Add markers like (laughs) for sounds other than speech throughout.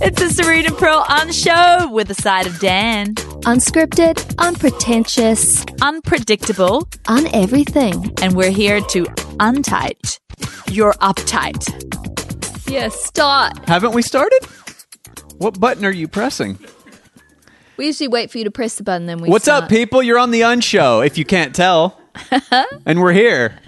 It's a Serena Pearl on show with a side of Dan. Unscripted, unpretentious, Unpredictable, on everything. and we're here to untight your uptight. Yeah, start. Haven't we started? What button are you pressing? We usually wait for you to press the button, then we. What's start. up, people? You're on the Unshow, if you can't tell. (laughs) and we're here.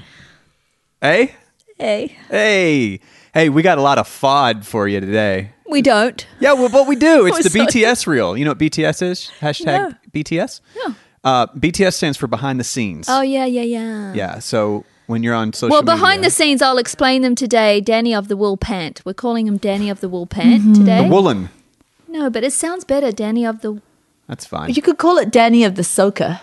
Hey? Hey, Hey. Hey, we got a lot of FOD for you today. We don't. Yeah, well, but we do, (laughs) it's the sorry. BTS reel. You know what BTS is? Hashtag BTS? No. Uh, BTS stands for behind the scenes. Oh yeah, yeah, yeah. Yeah, so when you're on social Well, behind media- the scenes, I'll explain them today. Danny of the Wool Pant. We're calling him Danny of the Wool Pant today. the Woolen. no, but it sounds better. Danny of the. That's fine. You could call it Danny of the Soaker.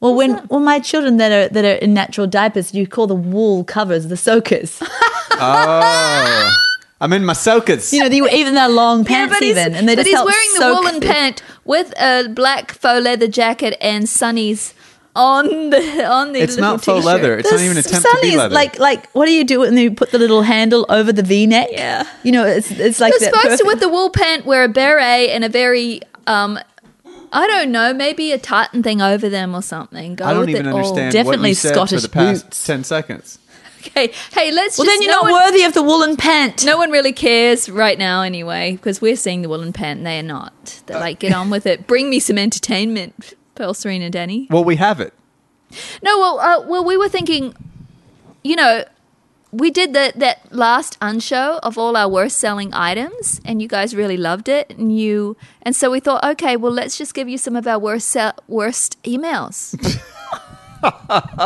Well, when well, my children that are that are in natural diapers, you call the wool covers the soakers. (laughs) Oh. I'm in my soakers. You know, they, even their long pants, even, and they but just he's help wearing the soak woolen the- pant with a black faux leather jacket and sunnies on the on the. it's not faux t-shirt. leather. It's not even an attempt to be sunnies, leather. Like, like, what do you do when you put the little handle over the V-neck? Yeah. you know, it's it's like You're that supposed to, with the wool pant, wear a beret and a very, um, I don't know, maybe a tartan thing over them or something. Go I don't with even it all. understand what Definitely you said Scottish for the past boots. 10 seconds. Okay, hey, let's. Well, just, then you're no not one, worthy of the woolen pant. No one really cares right now, anyway, because we're seeing the woolen pant and they are not. They're like, get on with it. Bring me some entertainment, Pearl, Serena, Danny. Well, we have it. No, well, uh, well, we were thinking, you know, we did that that last unshow of all our worst selling items, and you guys really loved it, and you, and so we thought, okay, well, let's just give you some of our worst sell, worst emails.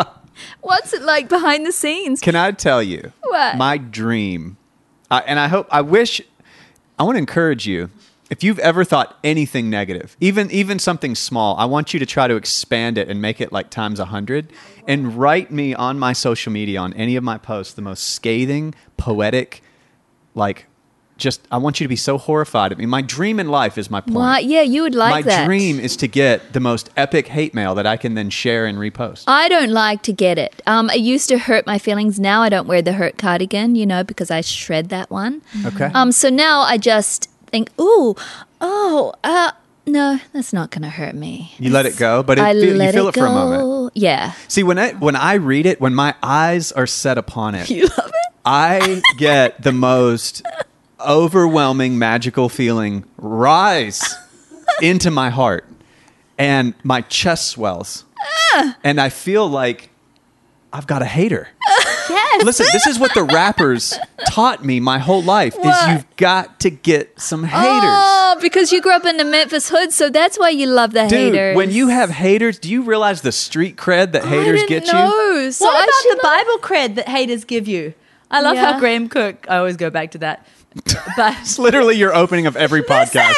(laughs) What's it like behind the scenes? Can I tell you? What? My dream, I and I hope, I wish, I want to encourage you. If you've ever thought anything negative, even even something small, I want you to try to expand it and make it like times a hundred, and write me on my social media on any of my posts the most scathing, poetic, like, just I want you to be so horrified at me. My dream in life is my point. Why? Yeah, you would like my that. dream is to get the most epic hate mail that I can then share and repost. I don't like to get it. Um, it used to hurt my feelings. Now I don't wear the hurt cardigan, you know, because I shred that one. Okay. Um, so now I just think, ooh, oh, uh, no, that's not going to hurt me. You let it go, but it I feel, you let feel it it, for a go. moment. Yeah. See, when I when I read it, when my eyes are set upon it, (laughs) You love it? I get the most (laughs) overwhelming magical feeling rise into my heart, and my chest swells, Ah. and I feel like I've got a hater. Yes. Listen, this is what the rappers taught me my whole life: What? is you've got to get some haters. Oh, because you grew up in the Memphis hood, so that's why you love the Dude, haters. when you have haters, do you realize the street cred that haters I didn't get you? know. So what I about should the Bible cred that haters give you? I love Yeah. how Graham Cooke. I always go back to that. But It's literally your opening of every podcast.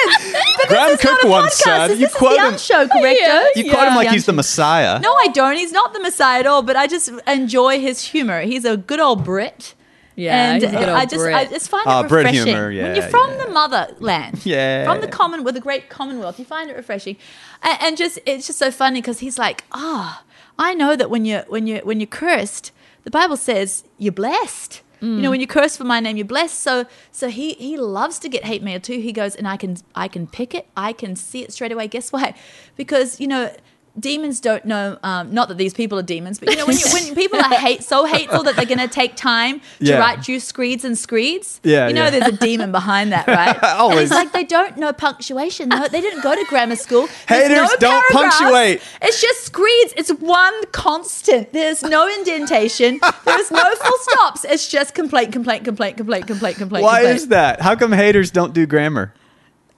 but Graham this is Cooke once said, you quote him- show, correcto? Yeah. You quote him like Yeah. he's the Messiah. No, I don't. He's not the Messiah at all. But I just enjoy his humor. He's a good old Brit. Yeah, and he's a good old I just, Brit. I just find Oh, it Brit refreshing humor, when yeah, you're from yeah. the motherland, (laughs) Yeah. from the common with the great Commonwealth. You find it refreshing, and, and just it's just so funny because he's like, ah, I know that when you when you when you're cursed, the Bible says you're blessed. You Mm. know, when you curse for my name, you're blessed. So, so he he loves to get hate mail too. He goes, and I can I can pick it. I can see it straight away. Guess why? (laughs) Because you know. Demons don't know. Um, not that these people are demons, but you know when, you, when people are (laughs) hate so hateful that they're going to take time to Yeah. write you screeds and screeds. Yeah, you know yeah. there's a demon behind that, right? (laughs) And Always. like they don't know punctuation. No, they didn't go to grammar school. There's Haters no don't punctuate. It's just screeds. It's one constant. There's no indentation. There's no full stops. It's just complaint, complaint, complaint, complaint, complaint, complaint. Why complaint. is that? How come haters don't do grammar?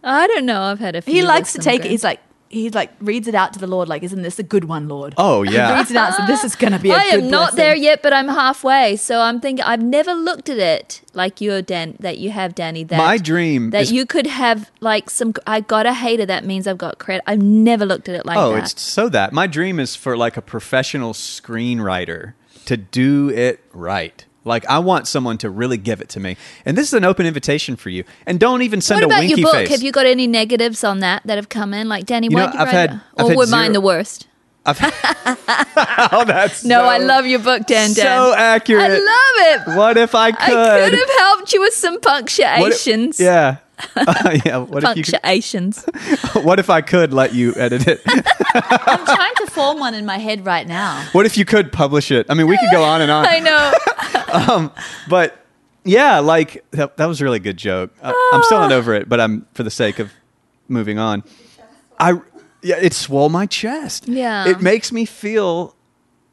I don't know. I've had a few. He likes to some take it. He's like he like reads it out to the Lord. Like, isn't this a good one, Lord? Oh, (laughs) He yeah. reads it out. So this is going to be a (laughs) I good am not blessing. there yet, but I'm halfway. So I'm thinking I've never looked at it like you, Dan. That you have, Danny. That My dream that is- you could have like some. I got a hater. That means I've got credit. I've never looked at it like oh, that. it's so that. My dream is for like a professional screenwriter to do it right. Like I want someone to really give it to me. And this is an open invitation for you. And don't even send what a about winky your book? face. Have you got any negatives on that that have come in? Like Danny, You why know, you I've had- it? I've Or had were mine the worst? (laughs) (laughs) oh, that's No, so- I love your book, Dan. Dan. So accurate. I love it. What if I could? I could have helped you with some What if- punctuations. yeah. (laughs) yeah. What if you? Could, Punctuations. what if I could let you edit it? I'm trying to form one in my head right now. what if you could publish it? I mean, we could go on and on. I know. Um, but yeah, like that, that was a really good joke. I, I'm still not over it, but I'm for the sake of moving on. I yeah, it swole my chest. Yeah. it makes me feel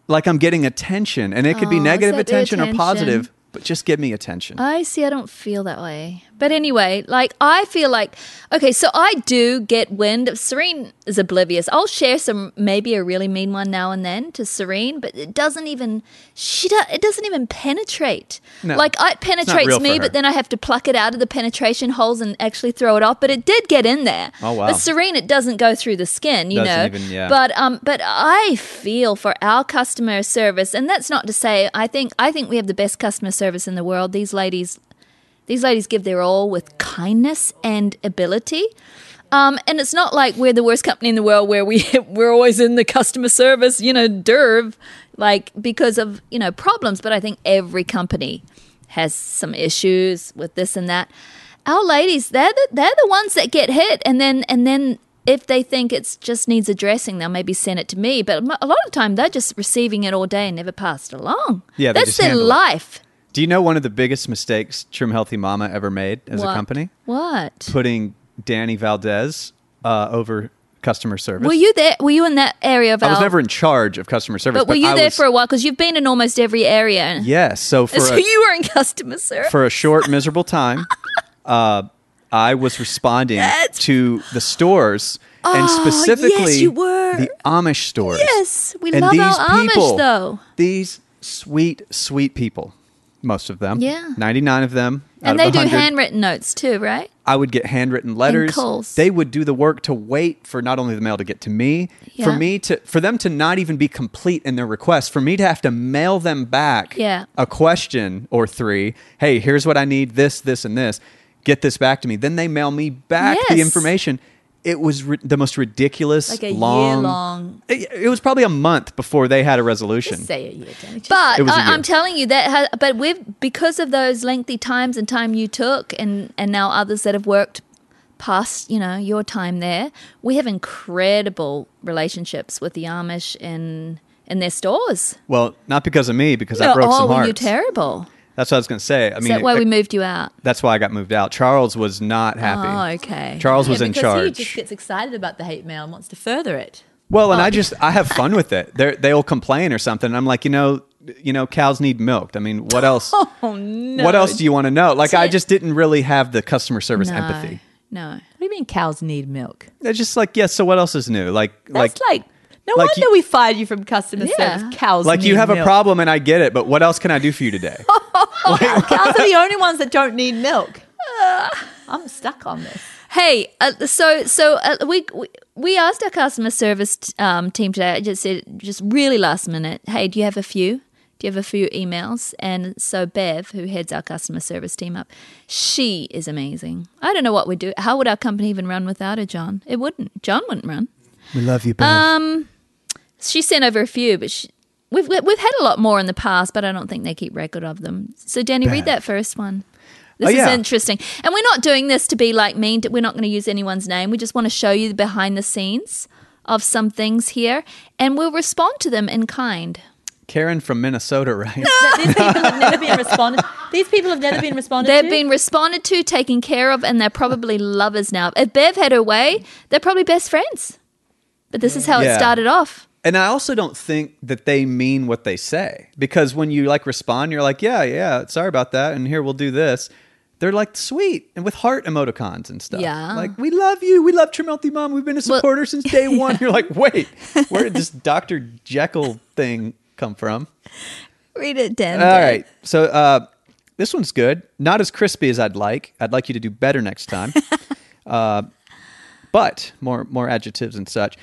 like I'm getting attention, and it could Oh, be negative the attention, or positive, but just give me attention. I see. I don't feel that way. But anyway, like I feel like okay, so I do get wind of Serene is oblivious. I'll share some maybe a really mean one now and then to Serene, but it doesn't even she do, it doesn't even penetrate. No, like it penetrates me, but then I have to pluck it out of the penetration holes and actually throw it off. But it did get in there. Oh, wow. But Serene, it doesn't go through the skin, you Doesn't know. even- yeah. But um, but I feel for our customer service, and that's not to say I think I think we have the best customer service in the world. These ladies these ladies give their all with kindness and ability. Um, and it's not like we're the worst company in the world where we (laughs) we're always in the customer service, you know, derv, like because of you know problems. But I think every company has some issues with this and that. Our ladies, they're the, they're the ones that get hit, and then and then if they think it just needs addressing, they'll maybe send it to me. But a lot of the time, they're just receiving it all day and never passed along. Yeah, that's their life. it. Do you know one of the biggest mistakes Trim Healthy Mama ever made as What? a company? What? Putting Danny Valdez uh, over customer service. Were you there? Were you in that area of I was never in charge of customer service, but were you I there was- for a while? Because you've been in almost every area. Yes, so for so a, (laughs) you were in customer service. for a short, miserable time, (laughs) uh, I was responding That's- to the stores and Oh, specifically yes, the Amish stores. Yes, we and love these our Amish, though. These sweet, sweet people, most of them. Yeah. 99 of them. and they do 100. handwritten notes too, right? I would get handwritten letters. calls. They would do the work to wait for not only the mail to get to me, for me to for them to not even be complete in their request, for me to have to mail them back Yeah. a question or three. Hey, here's what I need, this, this, and this. Get this back to me. Then they mail me back the information. It was ri- the most ridiculous, Like a long, year long. It, it was probably a month before they had a resolution. Just say a year, Danny. Just But It was a I, year. I'm telling you that. Ha- but we've because of those lengthy times and time you took, and and now others that have worked past, you know, your time there, we have incredible relationships with the Amish in in their stores. Well, not because of me, because I No, broke oh, some were hearts. you terrible? That's what I was going to say. I Is mean, that why it- we moved you out? that's why I got moved out. Charles was not oh, happy. Oh, okay. Charles Yeah, was in charge. He just gets excited about the hate mail and wants to further it. Well, Oh. and I oh. just I have fun with it. They they'll complain or something. I'm like, you know, you know, cows need milked. I mean, what else? (laughs) Oh no! What else do you want to know? Like, I just didn't really have the customer service no, empathy. No. What do you mean cows need milk? They're just like, yes. so what else is new? Like, like, That's like, no like wonder you- we fired you from customer Yeah. service. Cows like you have a problem, and I get it. But what else can I do for you today? (laughs) Cows are the only ones that don't need milk. I'm stuck on this. Hey, uh, so so uh, we, we we asked our customer service t- um, team today. I just said just really last minute. Hey, do you have a few? Do you have a few emails? And so Bev, who heads our customer service team up, she is amazing. I don't know what we'd do. How would our company even run without her, John? It wouldn't. John wouldn't run. we love you, Bev. Um, she sent over a few, but she, we've we've had a lot more in the past, but I don't think they keep record of them. So, Danny, read that first one. This Oh, yeah. is interesting, and we're not doing this to be like mean. We're not going to use anyone's name. We just want to show you the behind the scenes of some things here, and we'll respond to them in kind. Karen from Minnesota, right? That these people have never been (laughs) responded. These people have never been responded They've to. been responded to, taken care of, and they're probably lovers now. If Bev had her way, they're probably best friends. But this is how Yeah. it started off. And I also don't think that they mean what they say because when you like respond, you're like, yeah, yeah, sorry about that, and here we'll do this. They're like sweet and with heart emoticons and stuff. Yeah. like we love you, we love Trim Healthy Mama, we've been a Well- supporter since day (laughs) one. You're like, wait, where did this Doctor Jekyll thing come from? Read it, Dan. All right, so uh, this one's good. Not as crispy as I'd like. I'd like you to do better next time. (laughs) uh, but more more adjectives and such.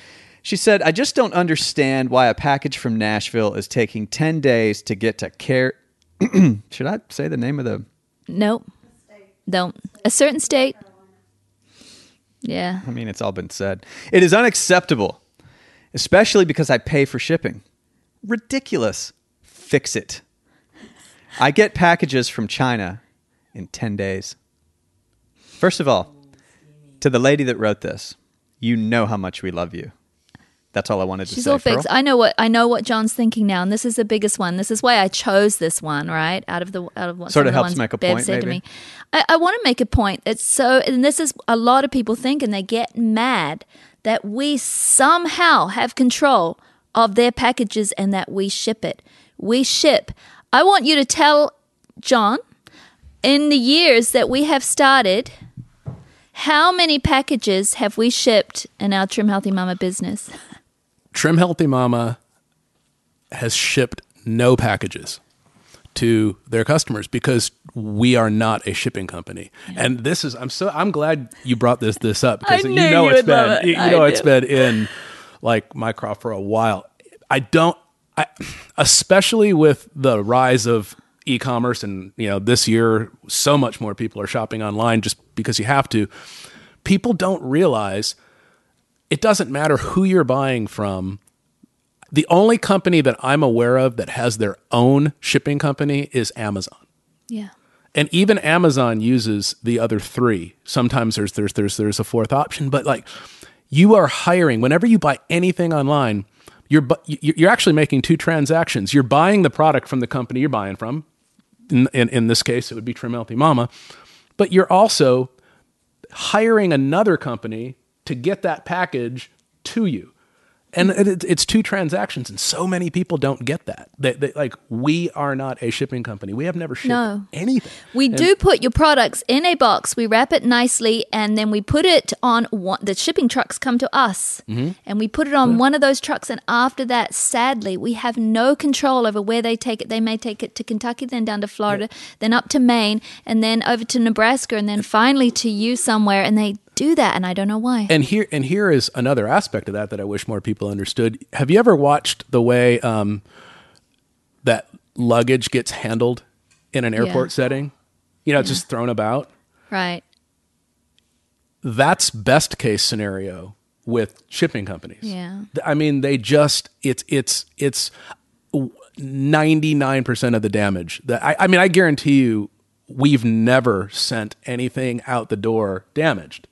She said, "I just don't understand why a package from Nashville is taking ten days to get to care." (clears throat) Should I say the name of the? Nope. Don't. A certain state. Yeah. I mean, it's all been said. It is unacceptable, especially because I pay for shipping. Ridiculous. Fix it. I get packages from China in 10 days. First of all, To the lady that wrote this, you know how much we love you. That's all I wanted to She's say. all fixed. Pearl. I know what I know what John's thinking now, and this is the biggest one. This is why I chose this one, right? Out of the out of what some of helps make a Bev point, said to maybe. me. I, I want to make a point. It's so, and this is a lot of people think, and they get mad that we somehow have control of their packages and that we ship it. We ship. I want you to tell John in the years that we have started. How many packages have we shipped in our Trim Healthy Mama business? (laughs) Trim Healthy Mama has shipped no packages to their customers because we are not a shipping company. And this is I'm so I'm glad you brought this this up because you know you it's been it. you know it's been in like my crop for a while. I don't I especially with the rise of e-commerce and you know this year so much more people are shopping online just because you have to. People don't realize it doesn't matter who you're buying from. The only company that I'm aware of that has their own shipping company is Amazon. Yeah. And even Amazon uses the other three. Sometimes there's there's there's there's a fourth option, but like you are hiring whenever you buy anything online, you're bu- you- you're actually making two transactions. You're buying the product from the company you're buying from. In in, in this case, it would be Trim Healthy Mama, but you're also hiring another company to get that package to you. And it, it- it's two transactions, and so many people don't get that. They, they, like, we are not a shipping company. We have never shipped No. anything. We do put your products in a box. We wrap it nicely, and then we put it on one. The shipping trucks come to us, Mm-hmm. and we put it on one of those trucks. And after that, sadly, we have no control over where they take it. They may take it to Kentucky, then down to Florida, then up to Maine, and then over to Nebraska, and then finally to you somewhere. And they do that, and I don't know why. And here and here is another aspect of that that I wish more people understood. Have you ever watched the way um, that luggage gets handled in an airport Yeah. setting? You know, it's just thrown about. right? That's best case scenario with shipping companies. Yeah. I mean, they just it's it's it's ninety nine percent of the damage. That I, I mean, I guarantee you, we've never sent anything out the door damaged.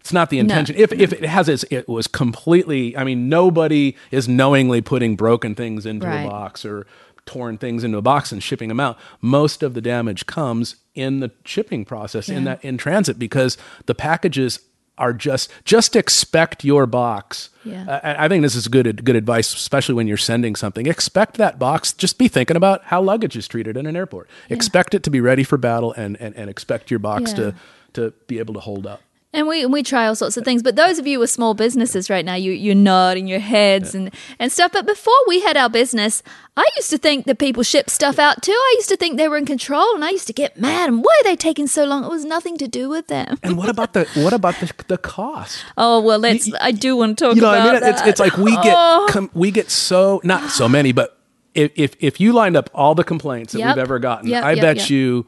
It's not the intention. If if it has its, it was completely. I mean, nobody is knowingly putting broken things into Right. a box or torn things into a box and shipping them out. Most of the damage comes in the shipping process in that in transit because the packages are just just expect your box. Yeah. I, I think this is good good advice, especially when you're sending something. Expect that box. Just be thinking about how luggage is treated in an airport. Expect it to be ready for battle, and and, and expect your box Yeah. to to be able to hold up. And we we try all sorts of things. But those of you with small businesses right now, you you're nodding your heads and, and stuff. But before we had our business, I used to think that people ship stuff out too. I used to think they were in control and I used to get mad and why are they taking so long? It was nothing to do with them. And what about the what about the the cost? Oh well let's I do want to talk you know, about I mean, it's that. it's like we get Oh. com- we get so not so many, but if if, if you lined up all the complaints that Yep. we've ever gotten, Yep, I yep, bet you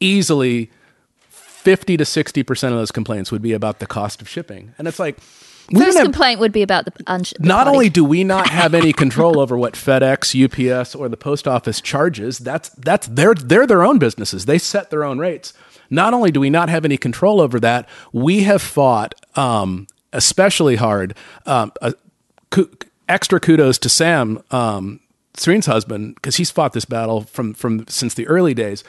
easily fifty to sixty percent of those complaints would be about the cost of shipping, and it's like we First have. complaint would be about the, unsh- the Not only do we not have any control over what FedEx, UPS, or the post office charges, that's that's they're they're their own businesses. They set their own rates. Not only do we not have any control over that, we have fought um, especially hard. Um, uh, extra kudos to Sam, um, Serene's husband, because he's fought this battle from from since the early days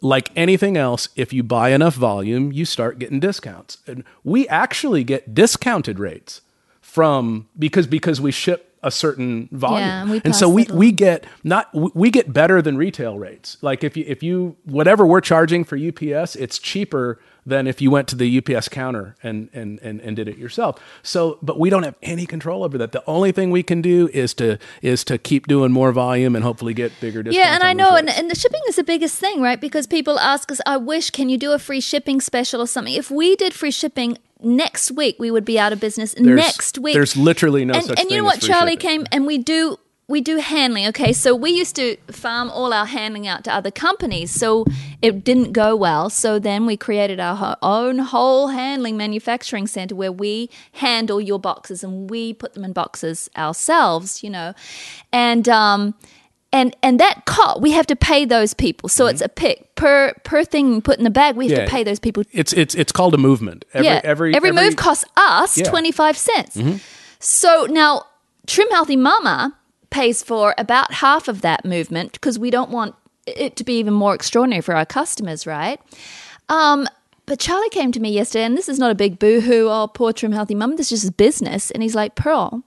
like anything else, if you buy enough volume, you start getting discounts. And we actually get discounted rates from because because we ship a certain volume. Yeah, and and so we, we get not we- we get better than retail rates. Like if you if you whatever we're charging for UPS, it's cheaper than if you went to the UPS counter and and and, and did it yourself. So but we don't have any control over that. The only thing we can do is to is to keep doing more volume and hopefully get bigger discounts. Yeah, and I know, and, and the shipping is the biggest thing, right? Because people ask us, I wish, can you do a free shipping special or something? If we did free shipping next week, we would be out of business There's- next week. There's literally no and, and you know what, Charlie shipping. came and we do we do handling. Okay, so we used to farm all our handling out to other companies, so it didn't go well. So then we created our own whole handling manufacturing center where we handle your boxes and we put them in boxes ourselves. You know, and um, and and that cost we have to pay those people. So it's a pick per per thing you put in the bag. We have Mm-hmm. Yeah. to pay those people. It's it's it's called a movement. Every yeah, every every move costs us Yeah. Mm-hmm. twenty five cents. So now Trim Healthy Mama pays for about half of that movement because we don't want it to be even more extraordinary for our customers, right? Um, but Charlie came to me yesterday, and this is not a big boo-hoo, oh, poor Trim Healthy Mum. This is just business. And he's like, Pearl,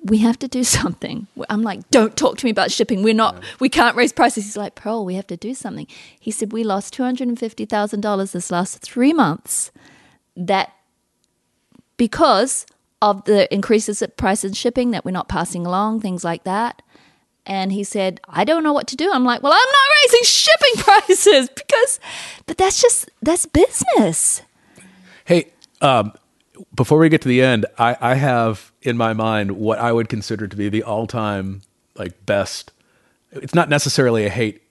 we have to do (laughs) something. I'm like, don't talk to me about shipping. We're not, we can't raise prices. He's like, Pearl, we have to do something. He said, we lost $250,000 this last three months. That because of the increases at price in shipping that we're not passing along, things like that. And he said, I don't know what to do. I'm like, well, I'm not raising (laughs) shipping prices because, but that's just, that's business. Hey, um, before we get to the end, I, I have in my mind what I would consider to be the all-time like best. It's not necessarily a hate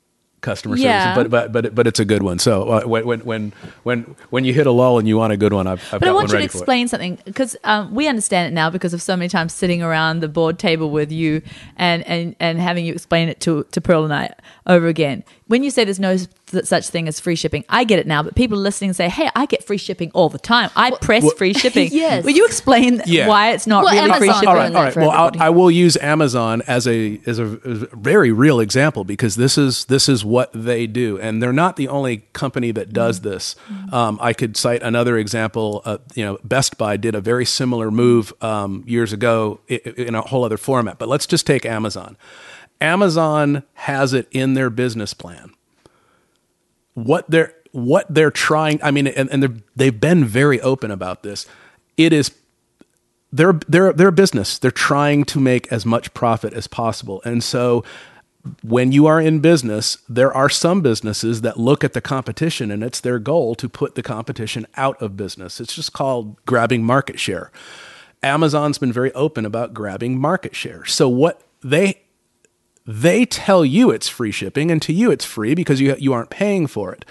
customer Yeah. service, but but but but it's a good one. So uh, when when when when when you hit a lull and you want a good one, I've, I've But got I want one you to explain something because um, we understand it now because of so many times sitting around the board table with you and, and, and having you explain it to, to Pearl and I over again. When you say there's no such thing as free shipping, I get it now, but people listening say, hey, I get free shipping all the time. I press free (laughs) shipping. Yes. Will you explain Yeah. why it's not Well, really free shipping? all doing right, that all right. Well, I'll. I will use Amazon as a as a, very real example because this is this is what they do, and they're not the only company that does Mm-hmm. this. Um, I could cite another example. Uh, you know, Best Buy did a very similar move um, years ago i- i- in a whole other format. But let's just take Amazon. Amazon has it in their business plan what they're what they're trying i mean and, and they've been very open about this. It is they're they're they're a business. They're trying to make as much profit as possible. And so when you are in business there are some businesses that look at the competition and it's their goal to put the competition out of business. It's just called grabbing market share. Amazon's been very open about grabbing market share. So what they they tell you it's free shipping and to you it's free because you you aren't paying for it.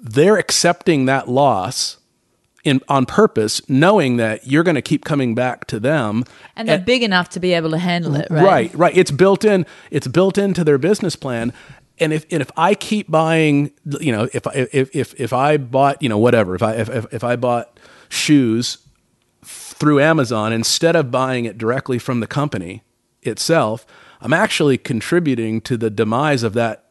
They're accepting that loss in on purpose knowing that you're going to keep coming back to them. And they're big enough to be able to handle it, right? right right. It's built in it's built into their business plan. And if and if I keep buying you know if I if if if I bought you know whatever if I if if, if I bought shoes through Amazon instead of buying it directly from the company itself I'm actually contributing to the demise of that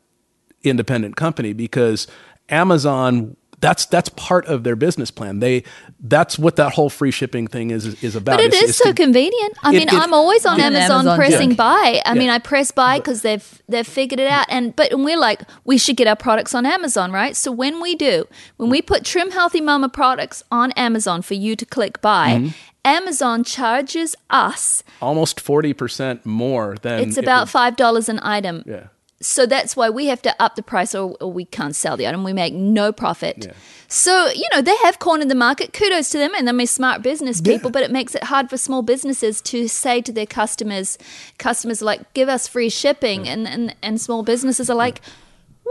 independent company because Amazon that's that's part of their business plan. They that's what that whole free shipping thing is is about. But it It's- is it's so to- convenient. I It- mean, it- I'm always on Amazon, Amazon pressing junkie. buy. I Yeah. mean, I press buy because they've they've figured it out. And but and we're like, we should get our products on Amazon, right? So when we do, when we put Trim Healthy Mama products on Amazon for you to click buy, Mm-hmm. Amazon charges us. almost forty percent more than It's about would- five dollars an item. yeah. So that's why we have to up the price or, or we can't sell the item. We make no profit. So, you know, they have cornered the market. Kudos to them and they're smart business people, but it makes it hard for small businesses to say to their customers, customers are like, give us free shipping. And, and, and small businesses are like,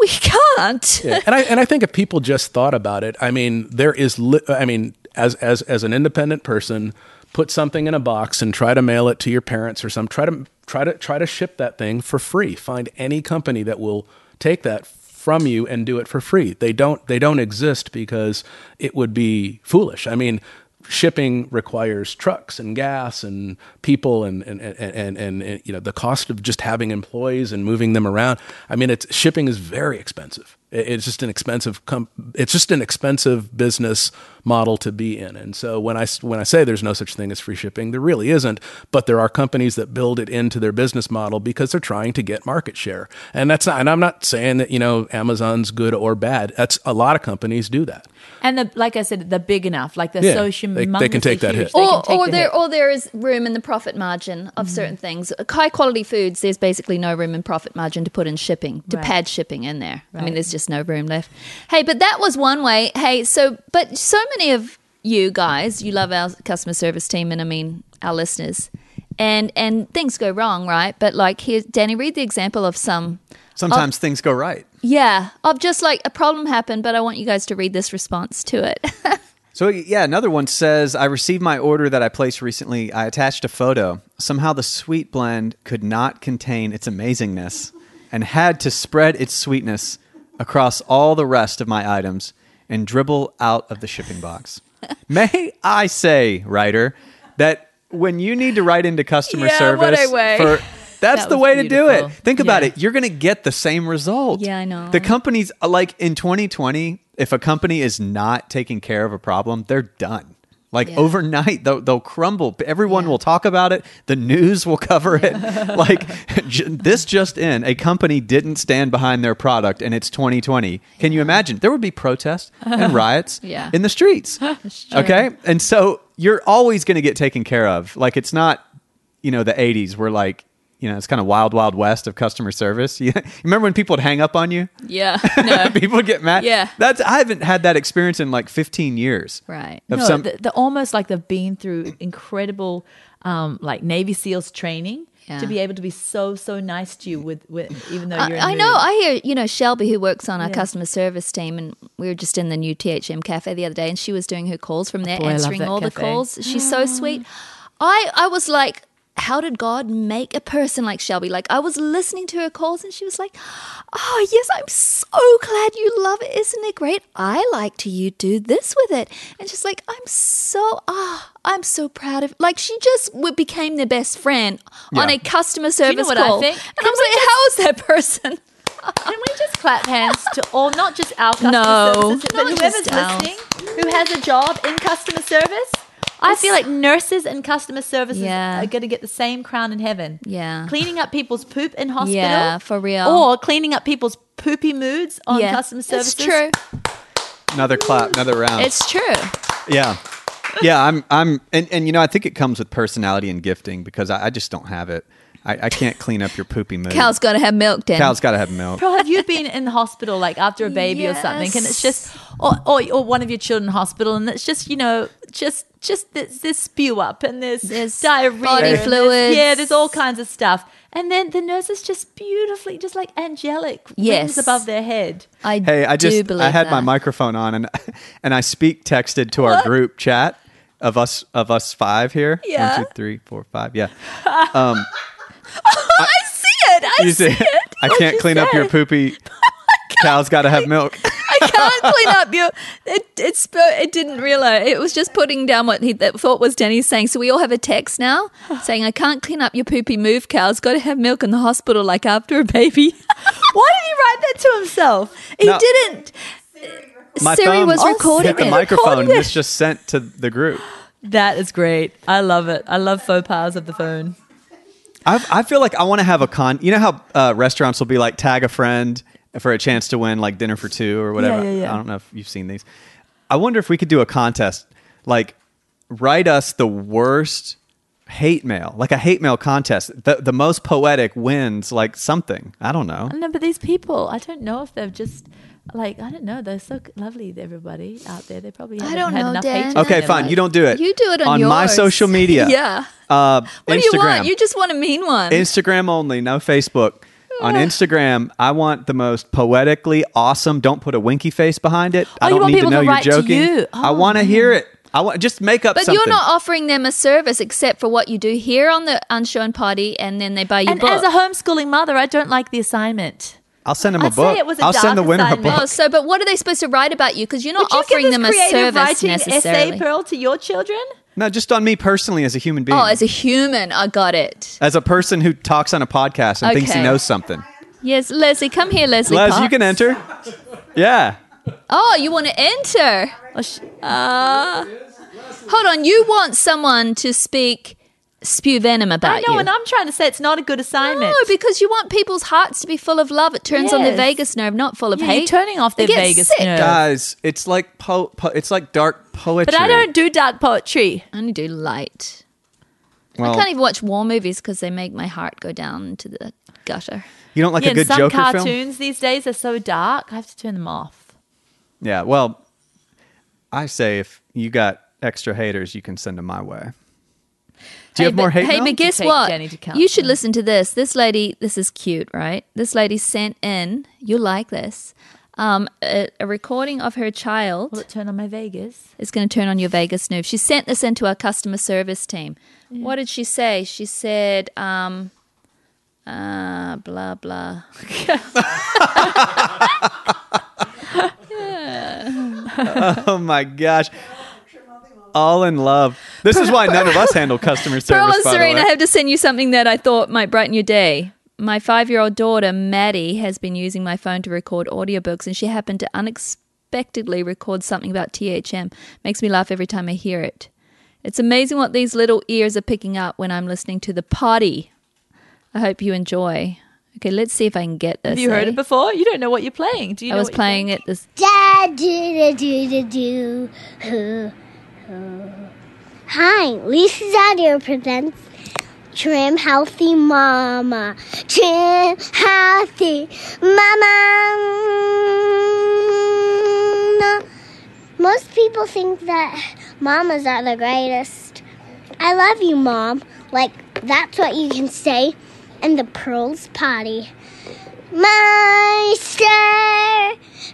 we can't. Yeah. and I and I think if people just thought about it, I mean, there is. Li- I mean, as as as an independent person, put something in a box and try to mail it to your parents or some. Try to try to try to ship that thing for free. Find any company that will take that from you and do it for free. They don't they don't exist because it would be foolish. I mean. Shipping requires trucks and gas and people and and, and, and, and you know the cost of just having employees and moving them around. I mean, it's shipping is very expensive. It- It's just an expensive com- it's just an expensive business model to be in. And so when I s- when I say there's no such thing as free shipping, there really isn't. But there are companies that build it into their business model because they're trying to get market share. And that's not. And I'm not saying that you know Amazon's good or bad. That's a lot of companies do that. And the, like I said, they're big enough. Like they're Yeah, so they- they can humongously take that huge, hit. they can or, take or the there hit. Mm-hmm. or there is room in the profit margin of certain things. High quality foods, there's basically no room in profit margin to put in shipping, to Right. pad shipping in there. I mean, there's just no room left. Hey, but that was one way. Hey, so but so many of you guys, you love our customer service team, and I mean our listeners, and and things go wrong, right? But like here, Danny, read the example of some. Sometimes things go right. Yeah, of just like a problem happened, but I want you guys to read this response to it. (laughs) So yeah, another one says I received my order that I placed recently. I attached a photo. Somehow the sweet blend could not contain its amazingness and had to spread its sweetness across all the rest of my items and dribble out of the shipping box. (laughs) May I say, writer, that when you need to write into customer Yeah, service what a way. for (laughs) that's That the way to do it. Think about Yeah. it. You're going to get the same result. Yeah, I know. The companies like in 2020, if a company is not taking care of a problem, they're done. Like Yeah. overnight, they'll, they'll crumble. Everyone Yeah. will talk about it. The news will cover it. (laughs) (laughs) like j- this just in, a company didn't stand behind their product, and it's 2020. Can you imagine? There would be protests and (laughs) riots Yeah. in the streets. okay, and so you're always going to get taken care of. Like it's not, you know, the 80s where like. You know, it's kind of wild, wild west of customer service. (laughs) You remember when people would hang up on you? Yeah. (laughs) No. (laughs) people would get mad. Yeah. that's I haven't had that experience in like 15 years. right. No, some- the, the almost like they've been through incredible, um, like Navy SEALs training Yeah. to be able to be so so nice to you with, with even though I, you're. in I know. I hear, you know, Shelby, who works on our Yeah. customer service team, and we were just in the new THM cafe the other day, and she was doing her calls from there, Boy, answering that all the calls. She's so sweet. I, I was like, how did God make a person like Shelby? Like, I was listening to her calls, and she was like, oh, yes, I'm so glad you love it. Isn't it great? I like to you do this with it. And she's like, I'm so, ah, I'm so proud of, like, she just became their best friend on a customer you service know what I call. think? And I was like, how is that person? Can we just clap hands to all, not just our (laughs) customer No, services, but whoever's just ours. listening who has a job in customer service? I feel like nurses and customer services Yeah. are going to get the same crown in heaven. Yeah. Cleaning up people's poop in hospital. Yeah, for real. Or cleaning up people's poopy moods on yeah, customer services. It's true. Another clap, another round. It's true. yeah, yeah. I'm, I'm, and, and you know, I think it comes with personality and gifting because I, I just don't have it. I, I can't clean up your poopy mood. Cow's got to have milk, Dan. Cow's got to have milk. Bro, have you been in the hospital like after a baby or something? And it's just, or, or, or one of your children in hospital, and it's just, you know, just, just there's, there's spew up and there's, There's diarrhea, body fluids. Yeah, there's all kinds of stuff. And then the nurse is just beautifully, just like angelic, Yes. wings above their head. I Hey, I do just believe I had my microphone on and (laughs) and I speak texted to our group chat of us of us five here. Yeah. One, two, three, four, five. Yeah. Um, (laughs) I see it. I You see see, it. I can't you clean up your poopy. Cow's got to have milk. I can't clean up (laughs) your. It, it, spo- it didn't realize. It was just putting down what he that thought was Danny saying. So we all have a text now (sighs) saying, I can't clean up your poopy move, Cow's got to have milk in the hospital like after a baby. (laughs) Why did he write that to himself? he No. didn't. My Siri was recording hit the it. microphone it's just sent to the group. That is great. I love it. I love faux pas of the phone. I, I feel like I want to have a con. You know how uh, restaurants will be like tag a friend for a chance to win like dinner for two or whatever. Yeah, yeah, yeah. I don't know if you've seen these. I wonder if we could do a contest, like write us the worst hate mail, like a hate mail contest. The the most poetic wins like something. I don't know. I don't know, but these people, I don't know if they've just like I don't know. They're so lovely, everybody out there. They probably I haven't don't had know, enough Dan. hate. Okay, fine. life. You don't do it. You do it on my yours. social media. (laughs) Yeah. Uh, What Instagram. do you want? You just want a mean one. Instagram only, no Facebook. On Instagram, I want the most poetically awesome. Don't put a winky face behind it. I Oh, you don't want need to know to you're joking. you. I Oh, want to hear it. I want just make up but something. you're not offering them a service except for what you do here on the Unshown Party, and then they buy you. And book. as a homeschooling mother, I don't like the assignment. I'll send them a I'd say book. it was a I'll send the dark winner a book. Oh, so but what are they supposed to write about you? Because you're not Would you offering give them this a creative service writing necessarily. essay, Pearl, to your children? No, just on me personally as a human being. Oh, as a human, I got it. as a person who talks on a podcast and thinks he knows something. Yes, Leslie, come here, Leslie. Les, you can enter. Yeah. Oh, you want to enter? Oh, sh- uh, Hold on, you want someone to speak spew venom about I know, you? and I'm trying to say it's not a good assignment. no, because you want people's hearts to be full of love. It turns on the Yes. vagus nerve, not full of Yeah, hate. you're turning off their get vagus sick. nerve. Guys, it's like po-, po- it's like dark poetry. but I don't do dark poetry. I only do light. Well, I can't even watch war movies because they make my heart go down into the gutter. you don't like yeah, a good and some Joker cartoons film? these days are so dark. I have to turn them off. Yeah. Well, I say if you got extra haters, you can send them my way. Do you have but, more hate Hey, mail? but guess what? Jenny You should counseling. listen to this. This lady, this is cute, right? This lady sent in. You like this? Um, a, a recording of her child Will it turn on my vagus? is going to turn on your vagus nerve. She sent this into our customer service team. What did she say? She said, um, uh, blah, blah. (laughs) Oh my gosh. All in love. This is why none of us handle customer (laughs) service. Pearl and by the Serena, way. I have to send you something that I thought might brighten your day. My five year old daughter, Maddie, has been using my phone to record audiobooks, and she happened to unexpectedly record something about THM. Makes me laugh every time I hear it. It's amazing what these little ears are picking up when I'm listening to the party. I hope you enjoy. Okay, let's see if I can get this. Have you heard eh? it before? You don't know what you're playing. Do you I know was what you're playing it this. Da do do do do (laughs) do. Hi, Lisa's audio presents Trim Healthy Mama. Trim Healthy Mama. Most people think that mamas are the greatest. I love you, Mom. Like, that's what you can say in the Pearls Party. Meister,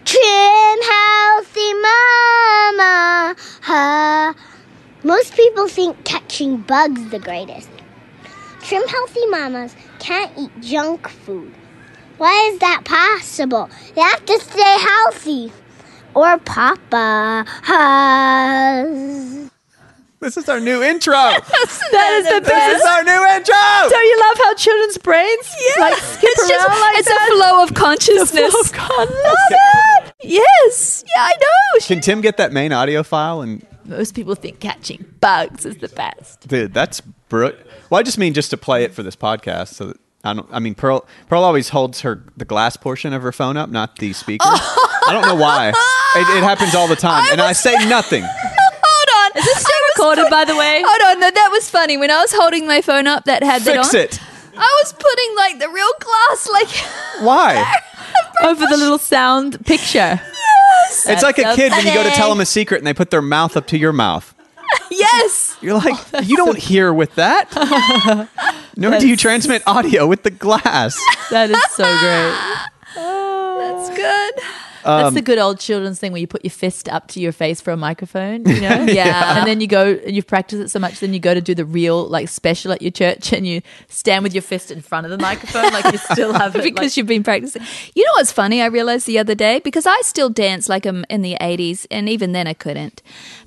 trim, healthy mama. Ha. Most people think catching bugs the greatest. Trim, healthy mamas can't eat junk food. Why is that possible? They have to stay healthy. Or Papa has. This is our new intro. (laughs) That is the this best. is our new intro. Don't you love how children's brains like skip It's around just like it's that? a flow of consciousness. Oh, God, love it. Yes, yeah, I know. Can Tim get that main audio file? And Most people think catching bugs is the best. dude, that's brilliant. Well, I just mean just to play it for this podcast. So that I don't. I mean, Pearl. Pearl always holds her the glass portion of her phone up, not the speaker. (laughs) I don't know why. It, it happens all the time, and I say nothing. Recorded, by the way. Hold on, no, that was funny. When I was holding my phone up that had that Fix on, it. I was putting like the real glass, like (laughs) Why? (laughs) Over the little sound picture. Yes. It's like a so kid when you go to funny. tell them a secret and they put their mouth up to your mouth. (laughs) yes. You're like, oh, you don't hear with that. Nor do you transmit audio with the glass. That is so great. That's good. That's um, the good old children's thing where you put your fist up to your face for a microphone, you know? (laughs) Yeah. And then you go and you've practiced it so much, then you go to do the real like special at your church and you stand with your fist in front of the microphone like you still (laughs) have it. because like, you've been practicing. You know what's funny? I realized the other day because I still dance like I'm in the 80s, and even then I couldn't.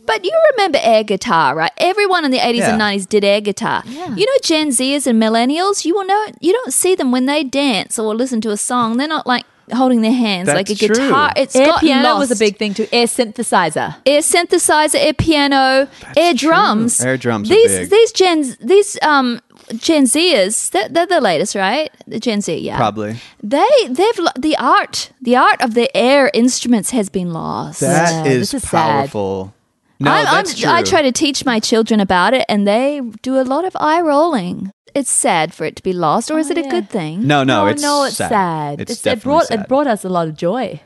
But you remember air guitar, right? Everyone in the 80s and 90s did air guitar. Yeah. You know, Gen Zers and millennials, you will know you don't see them when they dance or listen to a song. They're not like holding their hands like a That's true. guitar. It's air got piano lost. was a big thing too. Air synthesizer. air synthesizer, air piano, air true. drums. Air drums are These big. these Gen these um Gen Zers, they're, they're the latest, right? The Gen Z, yeah. Probably. They they've the art the art of the air instruments has been lost. That Yeah, is this is sad. powerful. No, I'm, that's I'm, true. I try to teach my children about it, and they do a lot of eye rolling. It's sad for it to be lost, or is Oh, it a oh, yeah. good thing? no, no, oh it's no, it's sad. sad. It's, It's, it brought sad. it brought us a lot of joy.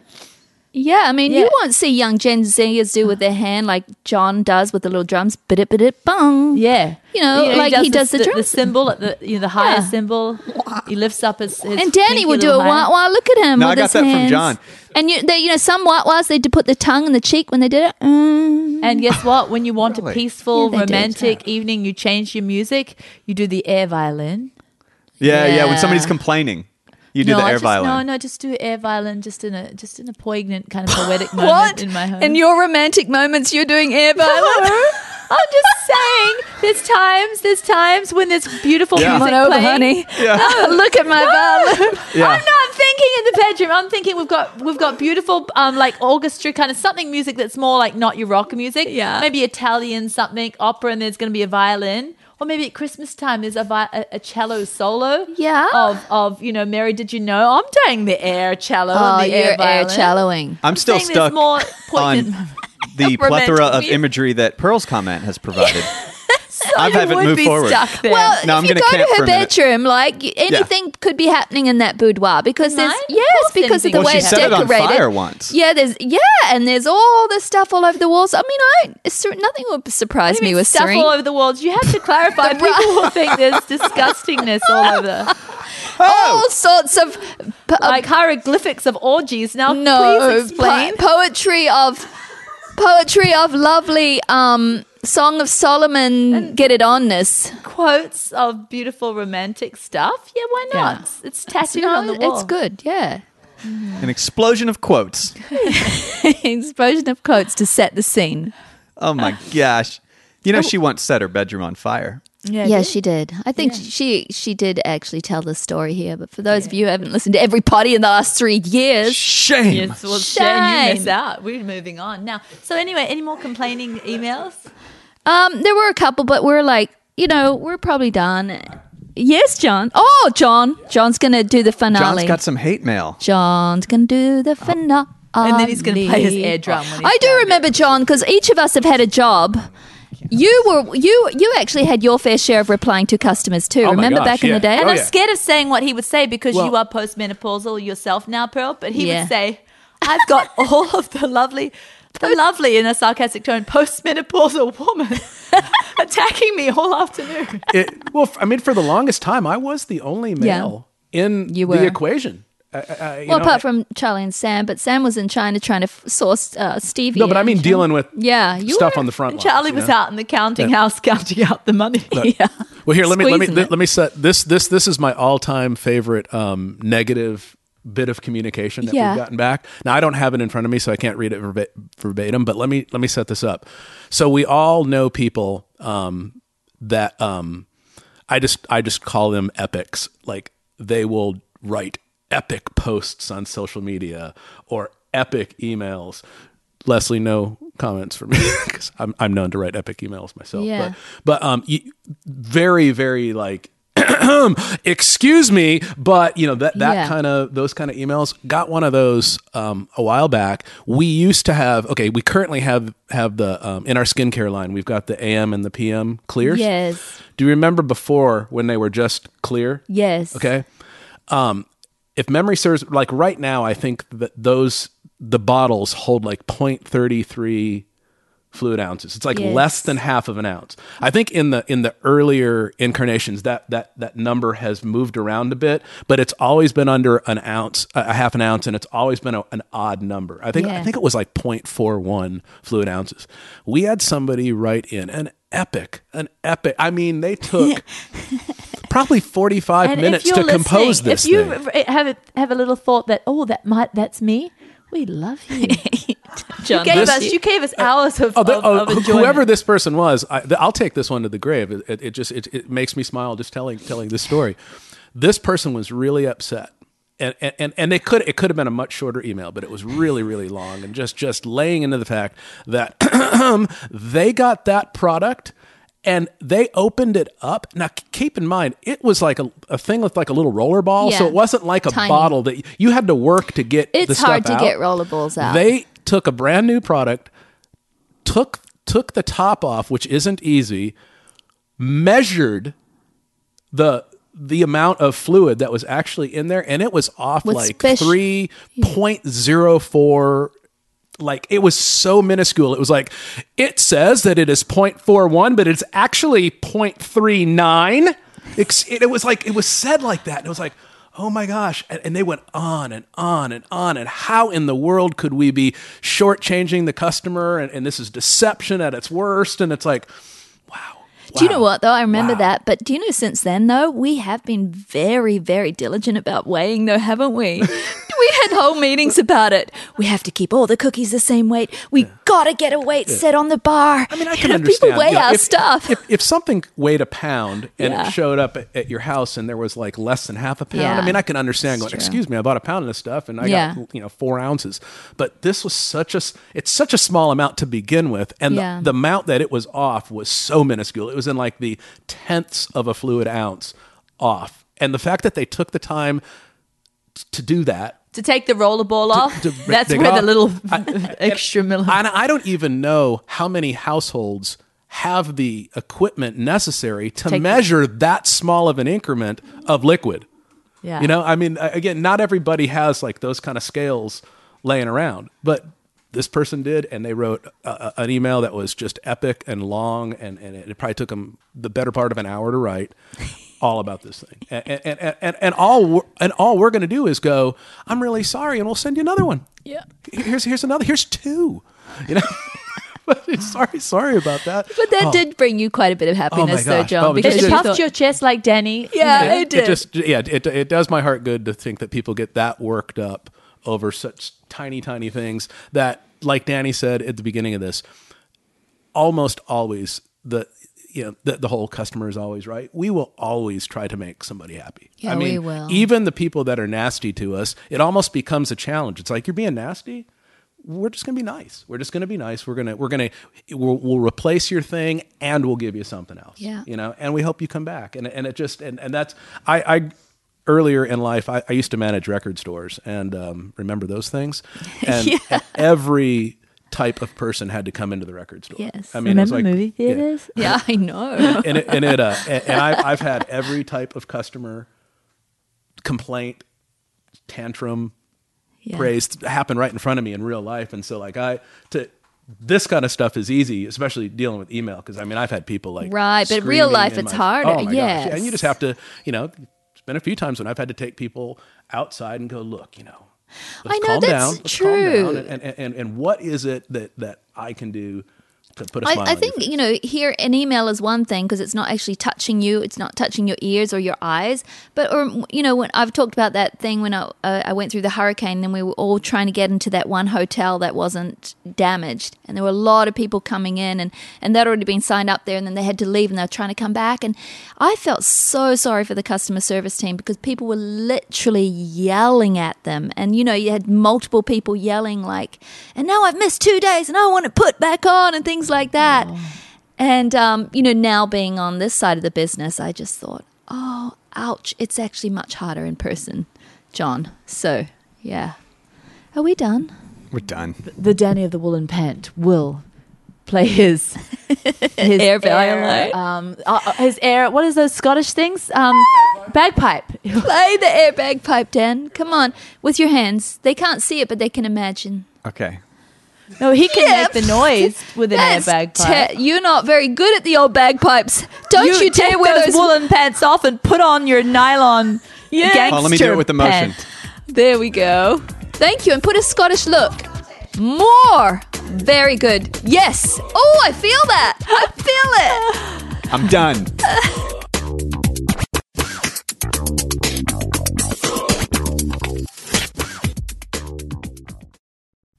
Yeah, I mean, Yeah. you won't see young Gen Zers do with their hand like John does with the little drums, bit it, bit it, bung. Yeah, You know, like he does the the, drums. cymbal the you know the higher Yeah. cymbal. He lifts up his, his And Danny pinky will a do little it. Wah, wah, look at him. No, with I got his that from. John. And you, they, you know, some white was they did put the tongue in the cheek when they did it. Mm. And guess what? When you want Really? a peaceful, Yeah, they do. romantic evening, you change your music. You do the air violin. yeah, yeah, When somebody's complaining, you do no, the air just, violin. No, no, just do air violin, just in a just in a poignant kind of poetic (laughs) moment What? in my home. In your romantic moments, you're doing air violin. (laughs) I'm just saying, there's times, there's times when there's beautiful Yeah. music Come on over, playing. honey. Yeah. (laughs) Look at my violin. Yeah. I'm not thinking in the bedroom. I'm thinking we've got we've got beautiful um like orchestra kind of something music that's more like not your rock music. Yeah. Maybe Italian something opera, and there's going to be a violin. Or maybe at Christmas time there's a, vi- a, a cello solo. Yeah. Of of you know Mary, did you know I'm doing the air cello Oh, and the you're air air violin. celloing. I'm still Saying there's stuck more on the (laughs) plethora of imagery that Pearl's comment has provided. (laughs) I You haven't moved forward. Stuck there. Well, No, if I'm you go camp to her bedroom, like y- anything could be happening in that boudoir because there's Mine? Of yes, because of the could way she it's set it on decorated. fire once. Yeah, there's yeah, and there's all the stuff all over the walls. I mean, I it's, nothing would surprise I me mean, with stuff Serene. all over the walls. You have to clarify. (laughs) People will think there's (laughs) disgustingness all over. (laughs) all sorts of po- like hieroglyphics of orgies. Now, no please explain. po- poetry of poetry of lovely um Song of Solomon get it onness. quotes of beautiful romantic stuff. Yeah, why Yeah. not? It's tattooed on the wall. it's good, yeah. An explosion of quotes. (laughs) Explosion of quotes to set the scene. Oh my gosh. You know, she once set her bedroom on fire. Yeah, Yeah, it she did. I think she she did actually tell the story here. But for those of you who haven't listened to every potty in the last three years, Shame. Yes, well, shame. you miss Shame. out. We're moving on now. So anyway, any more complaining emails? um, there were a couple, but we're like, you know, we're probably done. Yes, John. Oh, John. John's gonna do the finale. John's got some hate mail. John's gonna do the finale. And then he's gonna play his air drum when he's I do done. remember John because each of us have had a job. You were you you actually had your fair share of replying to customers too. Oh Remember gosh, back in the day? Oh, and Oh, I'm yeah. scared of saying what he would say because Well- you are postmenopausal yourself now, Pearl. But he Yeah. would say, "I've got (laughs) all of the lovely, the lovely," in a sarcastic tone, postmenopausal woman (laughs) attacking me all afternoon. It, well, I mean, for the longest time, I was the only male in You the equation. I- I- you Well, know, apart from Charlie and Sam, but Sam was in China trying to f- source uh, stevia. no, but I mean dealing with Yeah, stuff on the front. Lines, Charlie was know? out in the counting house (laughs) counting out the money. (laughs) yeah. Well, here let me let me it. let me set this this this is my all time favorite um, negative bit of communication that Yeah. we've gotten back. Now I don't have it in front of me, so I can't read it verba- verbatim. But let me let me set this up. So we all know people um, that um, I just I just call them epics. Like they will write epic posts on social media or epic emails. Leslie, no comments for me (laughs) because I'm, I'm known to write epic emails myself. Yeah. But but um, very very like. (clears throat) excuse me but you know that that Yeah. kind of those kind of emails got one of those um, a while back we used to have okay we currently have have the um, in our skincare line we've got the am and the pm clears Yes. do you remember before when they were just clear Yes. Okay. Um, if memory serves, like right now, I think that those the bottles hold like 0.33 fluid ounces. It's like Yes. less than half of an ounce. I think in the in the earlier incarnations that that that number has moved around a bit, but it's always been under an ounce, a half an ounce, and it's always been a, an odd number. I think I think it was like 0.41 fluid ounces. We had somebody write in an epic, an epic. I mean, they took. (laughs) Probably forty-five And minutes to compose listening, this if you thing. have a, have a little thought that oh that might that's me, we love you. (laughs) John, you gave This- us you gave us hours of, Oh, the- of, oh, of wh- enjoyment. whoever this person was, I, th- I'll take this one to the grave. It, it, it just it, it makes me smile just telling telling this story. This person was really upset, and and and, and they could it could have been a much shorter email, but it was really really long, and just just laying into the fact that (clears throat) they got that product. And they opened it up. Now, keep in mind, it was like a, a thing with like a little roller ball, so it wasn't like a Tiny. bottle that y- you had to work to get. It's hard to out. get rollerballs out. They took a brand new product, took took the top off, which isn't easy, measured the the amount of fluid that was actually in there, and it was off With like three point zero four. Like it was so minuscule. It was like it says that it is 0.41, but it's actually 0.39. It, it was like it was said like that. And it was like, oh my gosh. And, and they went on and on and on. And how in the world could we be shortchanging the customer? And, and this is deception at its worst. And it's like, wow. Do you know what though? I remember wow. that. But do you know since then though, we have been very, very diligent about weighing though, haven't we? (laughs) we (laughs) had whole meetings about it. We have to keep all the cookies the same weight. We gotta get a weight set on the bar. I mean, I (laughs) You can know, understand. People weigh you know, our if, stuff. If, if something weighed a pound and Yeah. it showed up at, at your house and there was like less than half a pound, Yeah. I mean, I can understand going, excuse me, I bought a pound of this stuff and I Yeah. got, you know, four ounces. But this was such a it's such a small amount to begin with. And the, the amount that it was off was so minuscule. It was in like the tenths of a fluid ounce off. And the fact that they took the time t- to do that to take the rollerball off. to- that's where got- the little (laughs) extra milli- And I don't even know how many households have the equipment necessary to Take- measure that small of an increment of liquid. Yeah. You know, I mean, again, not everybody has like those kind of scales laying around, but this person did, and they wrote a, a- an email that was just epic and long, and, and it probably took them the better part of an hour to write. All about this thing, and and, and, and, and all we're, and all we're going to do is go. I'm really sorry, and we'll send you another one. Yeah. Here's here's another. Here's two. You know. (laughs) Sorry, sorry about that. But that Oh. did bring you quite a bit of oh happiness, though. John. Oh, because It puffed thought, your chest like Danny. yeah, it, it did. it just yeah it, it does my heart good to think that people get that worked up over such tiny tiny things that like danny said at the beginning of this almost always the you know the, the whole customer is always right we will always try to make somebody happy Yeah, i mean we will. even the people that are nasty to us it almost becomes a challenge it's like you're being nasty we're just going to be nice. We're just going to be nice. We're going to we're going to we'll, we'll replace your thing and we'll give you something else. Yeah. You know, and we hope you come back. And and it just and, and that's I I earlier in life I, I used to manage record stores and um, remember those things. (laughs) And, and every type of person had to come into the record store. Yes. I mean, it was Remember like, movie yeah. theaters? yeah, I (laughs) know. and it, and it uh, and, and I, I've had every type of customer complaint, tantrum, Yeah. praise happen right in front of me in real life, and so like I to this kind of stuff is easy, especially dealing with email because I mean I've had people like Right, but real life it's my- harder, Oh my gosh, yeah, and you just have to you know. It's been a few times when I've had to take people outside and go, look, you know, let's I know, calm that's down. Let's true. calm down. And, and, and, and what is it that, that I can do put a smile I, I think you know here an email is one thing because it's not actually touching you it's not touching your ears or your eyes. But or you know when i've talked about that thing when i, uh, I went through the hurricane and we were all trying to get into that one hotel that wasn't damaged. And there were a lot of people coming in and and they'd already been signed up there and then they had to leave and they were trying to come back. And i felt so sorry for the customer service team because people were literally yelling at them. And you know you had multiple people yelling like and now i've missed two days and i want it put back on and things like that and um, you know now being on this side of the business i just thought oh ouch it's actually much harder in person john so yeah are we done We're done. The Danny of the Woolen Pant will play his his Air violin. Um, uh, uh, his air. What is those Scottish things? Um, bagpipe. (laughs) play the air bagpipe dan come on with your hands they can't see it but they can imagine Okay. No, he can Yeah. make the noise with an air That's bagpipe. te- you're not very good at the old bagpipes don't you, take dare wear those those woolen pants off and put on your nylon Yeah. gangster Oh, let me do it with emotion. pant. There we go. Thank you. And put a Scottish look. More. Very good. Yes. Oh, I feel that. I feel it. I'm done. (laughs)